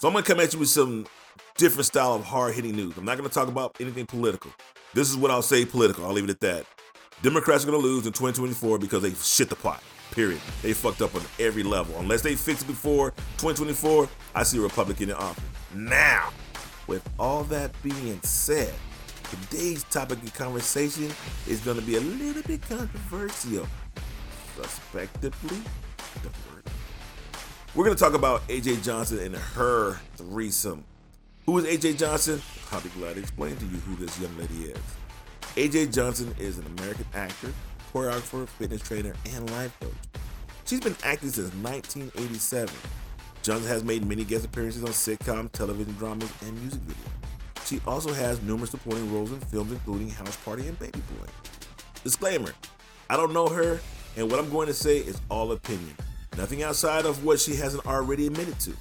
So I'm gonna come at you with some different style of hard hitting news. I'm not gonna talk about anything political. This is what I'll say political. I'll leave it at that. Democrats are gonna lose in 2024 because they shit the pot. Period. They fucked up on every level. Unless they fix it before 2024, I see a Republican in office. Now, with all that being said, today's topic of conversation is going to be a little bit controversial. Diverted. We're going to talk about AJ Johnson and her threesome. Who is AJ Johnson? I'll be glad to explain to you who this young lady is. AJ Johnson is an American actor, choreographer, fitness trainer, and life coach. She's been acting since 1987. Johnson has made many guest appearances on sitcom, television dramas, and music videos. She also has numerous supporting roles in films including House Party and Baby Boy. Disclaimer I don't know her, and what I'm going to say is all opinion. Nothing outside of what she hasn't already admitted to.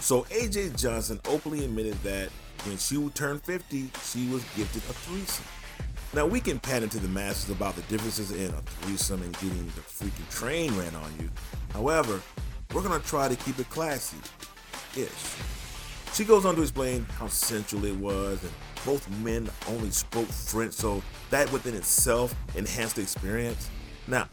So AJ Johnson openly admitted that when she turned 50, she was gifted a threesome. Now we can pat into the masses about the differences in a threesome and getting the freaking train ran on you. However, we're gonna try to keep it classy. Ish. She goes on to explain how sensual it was, and both men only spoke French, so that within itself enhanced the experience. Now,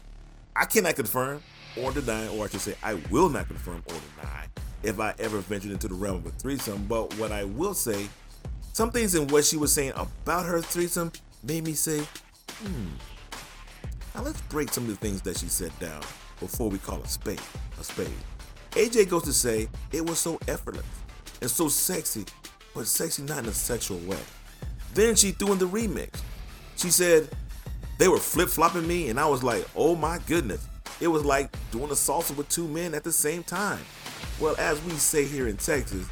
I cannot confirm or deny, or I should say, I will not confirm or deny if I ever ventured into the realm of a threesome. But what I will say, some things in what she was saying about her threesome made me say, hmm. Now let's break some of the things that she said down before we call a spade a spade. AJ goes to say it was so effortless and so sexy, but sexy not in a sexual way. Then she threw in the remix. She said they were flip flopping me, and I was like, oh my goodness. It was like doing a salsa with two men at the same time. Well, as we say here in Texas,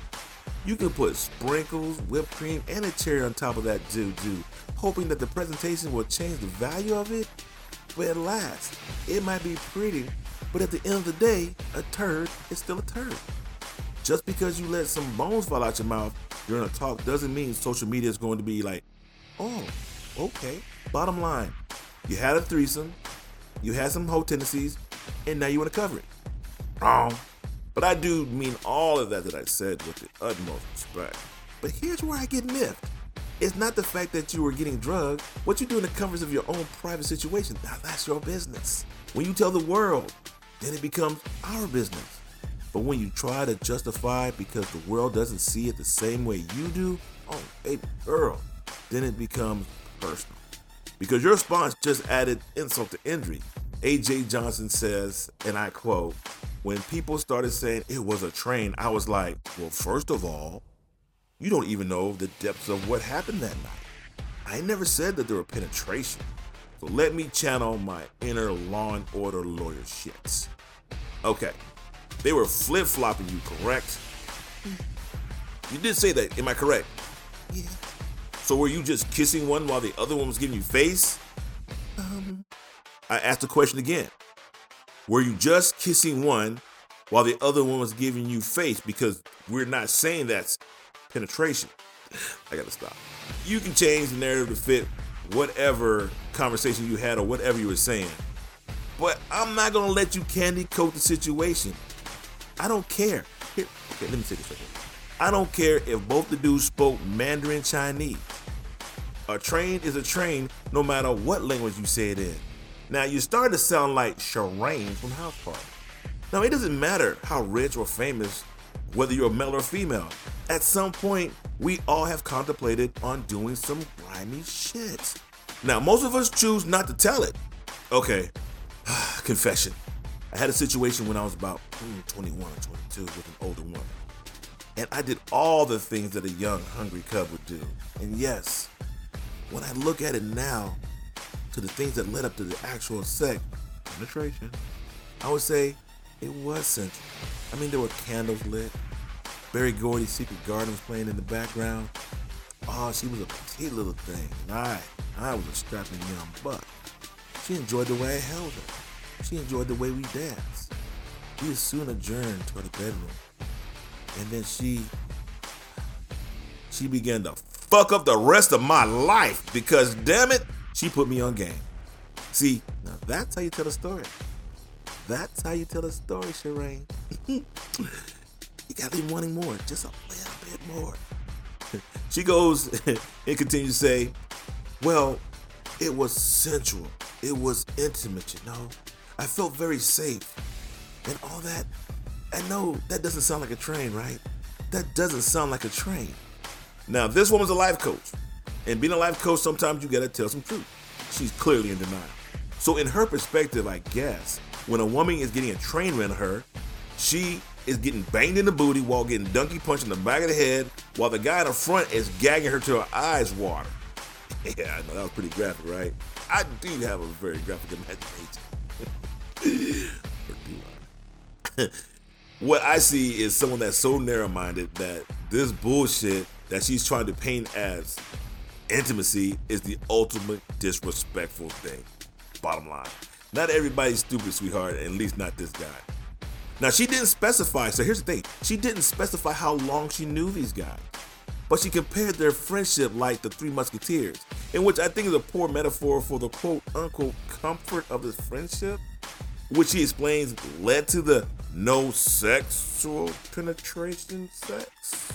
you can put sprinkles, whipped cream, and a cherry on top of that doo hoping that the presentation will change the value of it. But at last, it might be pretty, but at the end of the day, a turd is still a turd. Just because you let some bones fall out your mouth during a talk doesn't mean social media is going to be like, oh, okay. Bottom line, you had a threesome, you had some hoe tendencies, and now you want to cover it. Wrong. But I do mean all of that that I said with the utmost respect. But here's where I get miffed. It's not the fact that you were getting drugged. What you do in the covers of your own private situation, now that's your business. When you tell the world, then it becomes our business. But when you try to justify because the world doesn't see it the same way you do, oh, baby girl, then it becomes personal. Because your response just added insult to injury. AJ Johnson says, and I quote, when people started saying it was a train, I was like, well, first of all, you don't even know the depths of what happened that night. I never said that there were penetration. So let me channel my inner law and order lawyer shits. Okay, they were flip flopping you, correct? Mm. You did say that, am I correct? Yeah. So were you just kissing one while the other one was giving you face? Um. I asked the question again. Were you just kissing one while the other one was giving you face? Because we're not saying that's penetration. I gotta stop. You can change the narrative to fit whatever conversation you had or whatever you were saying. But I'm not gonna let you candy coat the situation. I don't care. Here, okay, let me take a second. I don't care if both the dudes spoke Mandarin Chinese. A train is a train no matter what language you say it in. Now you start to sound like Sharane from House Party. Now it doesn't matter how rich or famous whether you're male or female. At some point, we all have contemplated on doing some grimy shit. Now, most of us choose not to tell it. Okay, confession. I had a situation when I was about mm, 21 or 22 with an older woman. And I did all the things that a young, hungry cub would do. And yes, when I look at it now, to the things that led up to the actual sex, penetration, I would say it was sensual. I mean, there were candles lit. Berry Gordy's Secret Garden was playing in the background. Oh, she was a petite little thing, and I, I was a strapping young buck. She enjoyed the way I held her. She enjoyed the way we danced. We soon adjourned to the bedroom, and then she, she began to fuck up the rest of my life because, damn it, she put me on game. See, now that's how you tell a story. That's how you tell a story, Shireen. you got me wanting more, just a little bit more. she goes and continues to say, Well, it was sensual. It was intimate, you know. I felt very safe. And all that. I know that doesn't sound like a train, right? That doesn't sound like a train. Now, this woman's a life coach. And being a life coach, sometimes you gotta tell some truth. She's clearly in denial. So, in her perspective, I guess, when a woman is getting a train run on her, she is getting banged in the booty while getting donkey punched in the back of the head, while the guy in the front is gagging her till her eyes water. Yeah, I know that was pretty graphic, right? I do have a very graphic imagination. what I see is someone that's so narrow-minded that this bullshit that she's trying to paint as intimacy is the ultimate disrespectful thing. Bottom line. Not everybody's stupid, sweetheart, at least not this guy. Now, she didn't specify, so here's the thing she didn't specify how long she knew these guys, but she compared their friendship like the Three Musketeers, in which I think is a poor metaphor for the quote unquote comfort of this friendship, which she explains led to the no sexual penetration sex.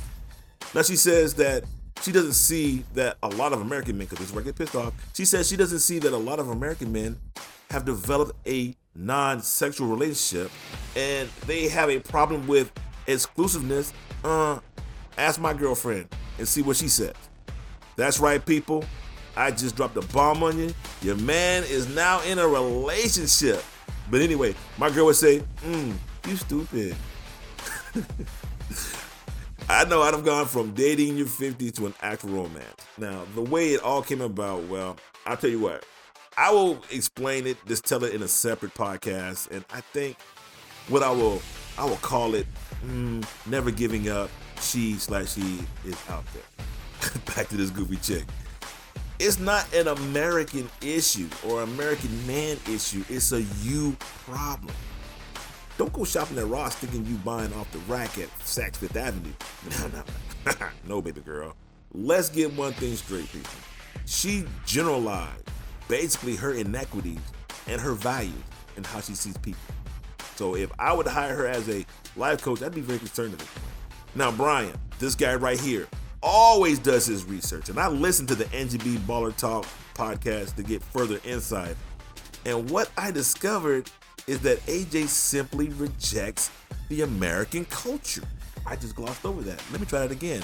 Now, she says that she doesn't see that a lot of American men, because this is where I get pissed off, she says she doesn't see that a lot of American men have developed a non-sexual relationship and they have a problem with exclusiveness, uh, ask my girlfriend and see what she says. That's right, people. I just dropped a bomb on you. Your man is now in a relationship. But anyway, my girl would say, mm, you stupid. I know I'd have gone from dating in your 50s to an actual romance. Now, the way it all came about, well, I'll tell you what. I will explain it, just tell it in a separate podcast, and I think what I will I will call it mm, never giving up. She slash he is out there. Back to this goofy chick. It's not an American issue or American man issue. It's a you problem. Don't go shopping at Ross thinking you buying off the rack at Saks Fifth Avenue. No, no, no, baby girl. Let's get one thing straight, people. She generalized basically her inequities and her values and how she sees people. So if I would hire her as a life coach, I'd be very concerned of it. Now, Brian, this guy right here, always does his research. And I listen to the NGB Baller Talk podcast to get further insight. And what I discovered is that AJ simply rejects the American culture. I just glossed over that. Let me try that again.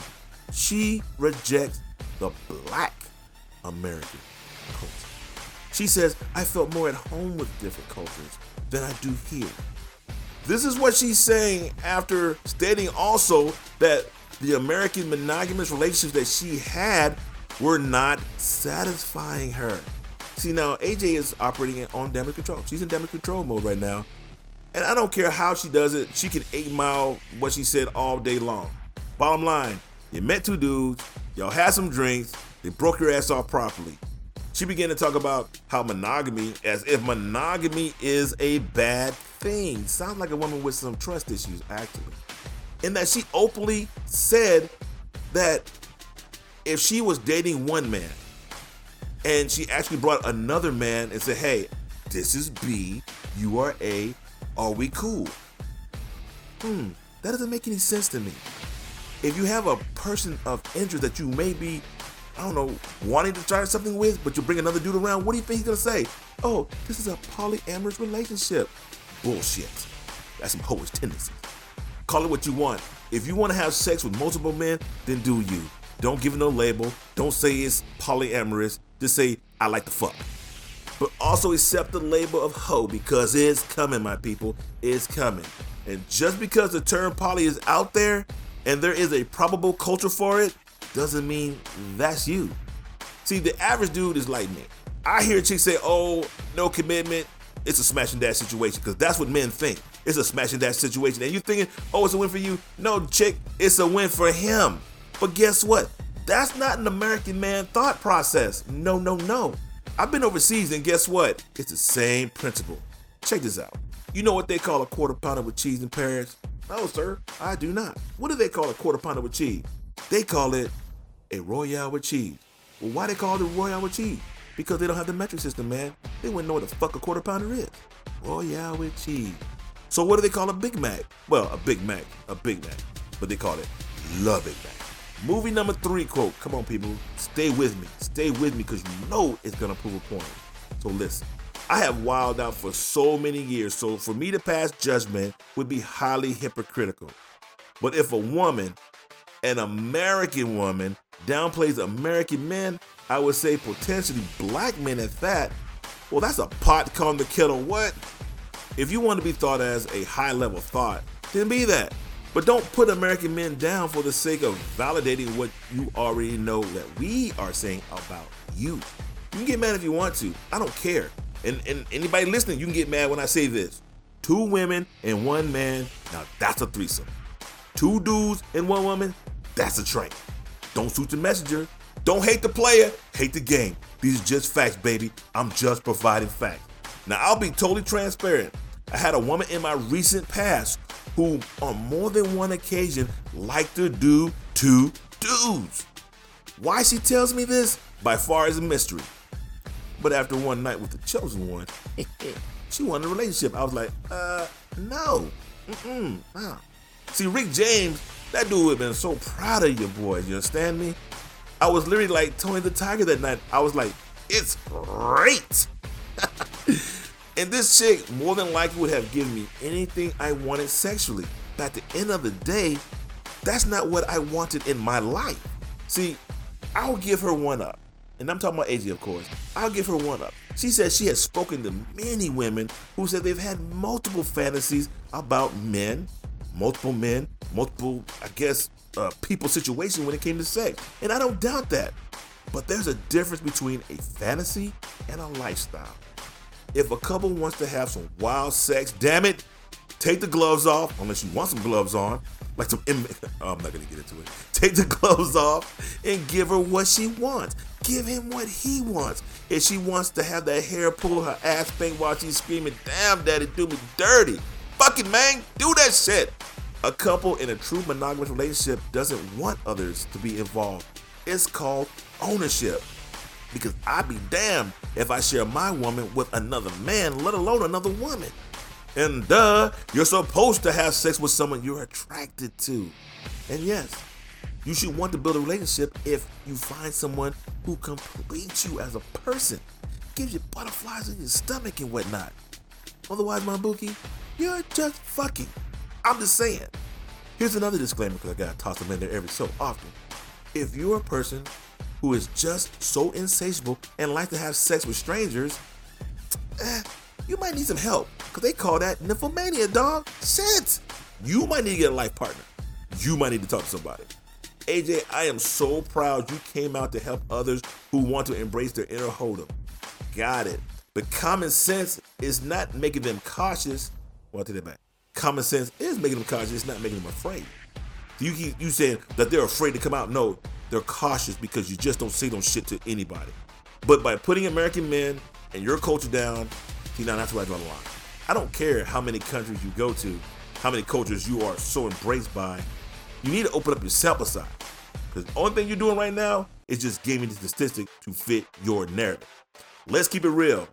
She rejects the black American culture. She says, I felt more at home with different cultures than I do here. This is what she's saying after stating also that the American monogamous relationships that she had were not satisfying her. See, now AJ is operating on damage control. She's in damage control mode right now. And I don't care how she does it, she can eight mile what she said all day long. Bottom line, you met two dudes, y'all had some drinks, they broke your ass off properly she began to talk about how monogamy, as if monogamy is a bad thing. Sounds like a woman with some trust issues, actually. And that she openly said that if she was dating one man and she actually brought another man and said, hey, this is B, you are A, are we cool? Hmm, that doesn't make any sense to me. If you have a person of interest that you may be I don't know, wanting to start something with, but you bring another dude around, what do you think he's gonna say? Oh, this is a polyamorous relationship. Bullshit. That's some hoish tendencies. Call it what you want. If you want to have sex with multiple men, then do you. Don't give it no label. Don't say it's polyamorous. Just say, I like the fuck. But also accept the label of hoe because it's coming, my people. It's coming. And just because the term poly is out there and there is a probable culture for it, doesn't mean that's you. See, the average dude is like me. I hear chicks say, oh, no commitment, it's a smash and dash situation, because that's what men think. It's a smash and dash situation. And you thinking, oh, it's a win for you. No, chick, it's a win for him. But guess what? That's not an American man thought process. No, no, no. I've been overseas, and guess what? It's the same principle. Check this out. You know what they call a quarter pounder with cheese in Paris? No, sir, I do not. What do they call a quarter pounder with cheese? They call it a Royale with cheese. Well, why they call it a Royale with cheese? Because they don't have the metric system, man. They wouldn't know what the fuck a quarter pounder is. Royale with cheese. So what do they call a Big Mac? Well, a Big Mac, a Big Mac. but they call it Le Big Mac. Movie number three quote. Come on, people, stay with me. Stay with me because you know it's gonna prove a point. So listen. I have wilded out for so many years, so for me to pass judgment would be highly hypocritical. But if a woman, an American woman, downplays American men, I would say potentially black men at that, well, that's a pot calling the kettle what? If you want to be thought as a high level thought, then be that. But don't put American men down for the sake of validating what you already know that we are saying about you. You can get mad if you want to. I don't care. And, and anybody listening, you can get mad when I say this. Two women and one man, now that's a threesome. Two dudes and one woman, that's a train. Don't shoot the messenger. Don't hate the player, hate the game. These are just facts, baby. I'm just providing facts. Now, I'll be totally transparent. I had a woman in my recent past who, on more than one occasion, liked to do two dudes. Why she tells me this, by far is a mystery. But after one night with the chosen one, she wanted a relationship. I was like, uh, no. Mm-mm, nah. See, Rick James, that dude would have been so proud of you, boys. You understand me? I was literally like Tony the Tiger that night. I was like, it's great. and this chick more than likely would have given me anything I wanted sexually. But at the end of the day, that's not what I wanted in my life. See, I'll give her one up and I'm talking about AJ, of course, I'll give her one up. She says she has spoken to many women who said they've had multiple fantasies about men, multiple men, multiple, I guess, uh, people situation when it came to sex. And I don't doubt that. But there's a difference between a fantasy and a lifestyle. If a couple wants to have some wild sex, damn it, take the gloves off, unless you want some gloves on, like some. oh, I'm not gonna get into it. Take the gloves off and give her what she wants. Give him what he wants. If she wants to have that hair pull her ass bank while she's screaming, "Damn, daddy, do me dirty!" Fucking man, do that shit. A couple in a true monogamous relationship doesn't want others to be involved. It's called ownership. Because I'd be damned if I share my woman with another man, let alone another woman. And duh, you're supposed to have sex with someone you're attracted to. And yes, you should want to build a relationship if you find someone who completes you as a person, gives you butterflies in your stomach and whatnot. Otherwise, my bookie, you're just fucking. I'm just saying. Here's another disclaimer because I gotta toss them in there every so often. If you're a person who is just so insatiable and like to have sex with strangers, eh, you might need some help because they call that nymphomania, dog. Shit. You might need to get a life partner. You might need to talk to somebody. AJ, I am so proud you came out to help others who want to embrace their inner Hold'em. Got it. But common sense is not making them cautious. Well, I'll take that back. Common sense is making them cautious, it's not making them afraid. You keep you saying that they're afraid to come out? No, they're cautious because you just don't say those shit to anybody. But by putting American men and your culture down, See, now that's where I draw the line. I don't care how many countries you go to, how many cultures you are so embraced by. You need to open up yourself aside. Because the only thing you're doing right now is just giving the statistic to fit your narrative. Let's keep it real.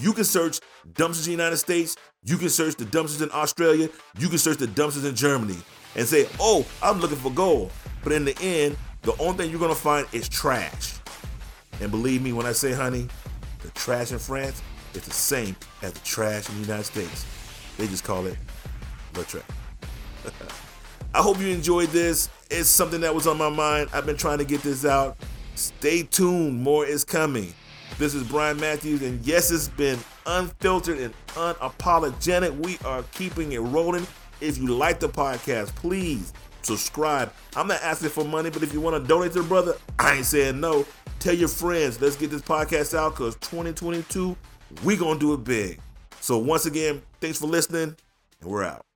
You can search dumpsters in the United States. You can search the dumpsters in Australia. You can search the dumpsters in Germany and say, oh, I'm looking for gold. But in the end, the only thing you're to find is trash. And believe me when I say, honey, the trash in France is the same as the trash in the United States. They just call it the trash. I hope you enjoyed this. It's something that was on my mind. I've been trying to get this out. Stay tuned, more is coming. This is Brian Matthews, and yes, it's been unfiltered and unapologetic. We are keeping it rolling. If you like the podcast, please subscribe. I'm not asking for money, but if you want to donate to the brother, I ain't saying no. Tell your friends. Let's get this podcast out because 2022 we gonna do it big. So once again, thanks for listening, and we're out.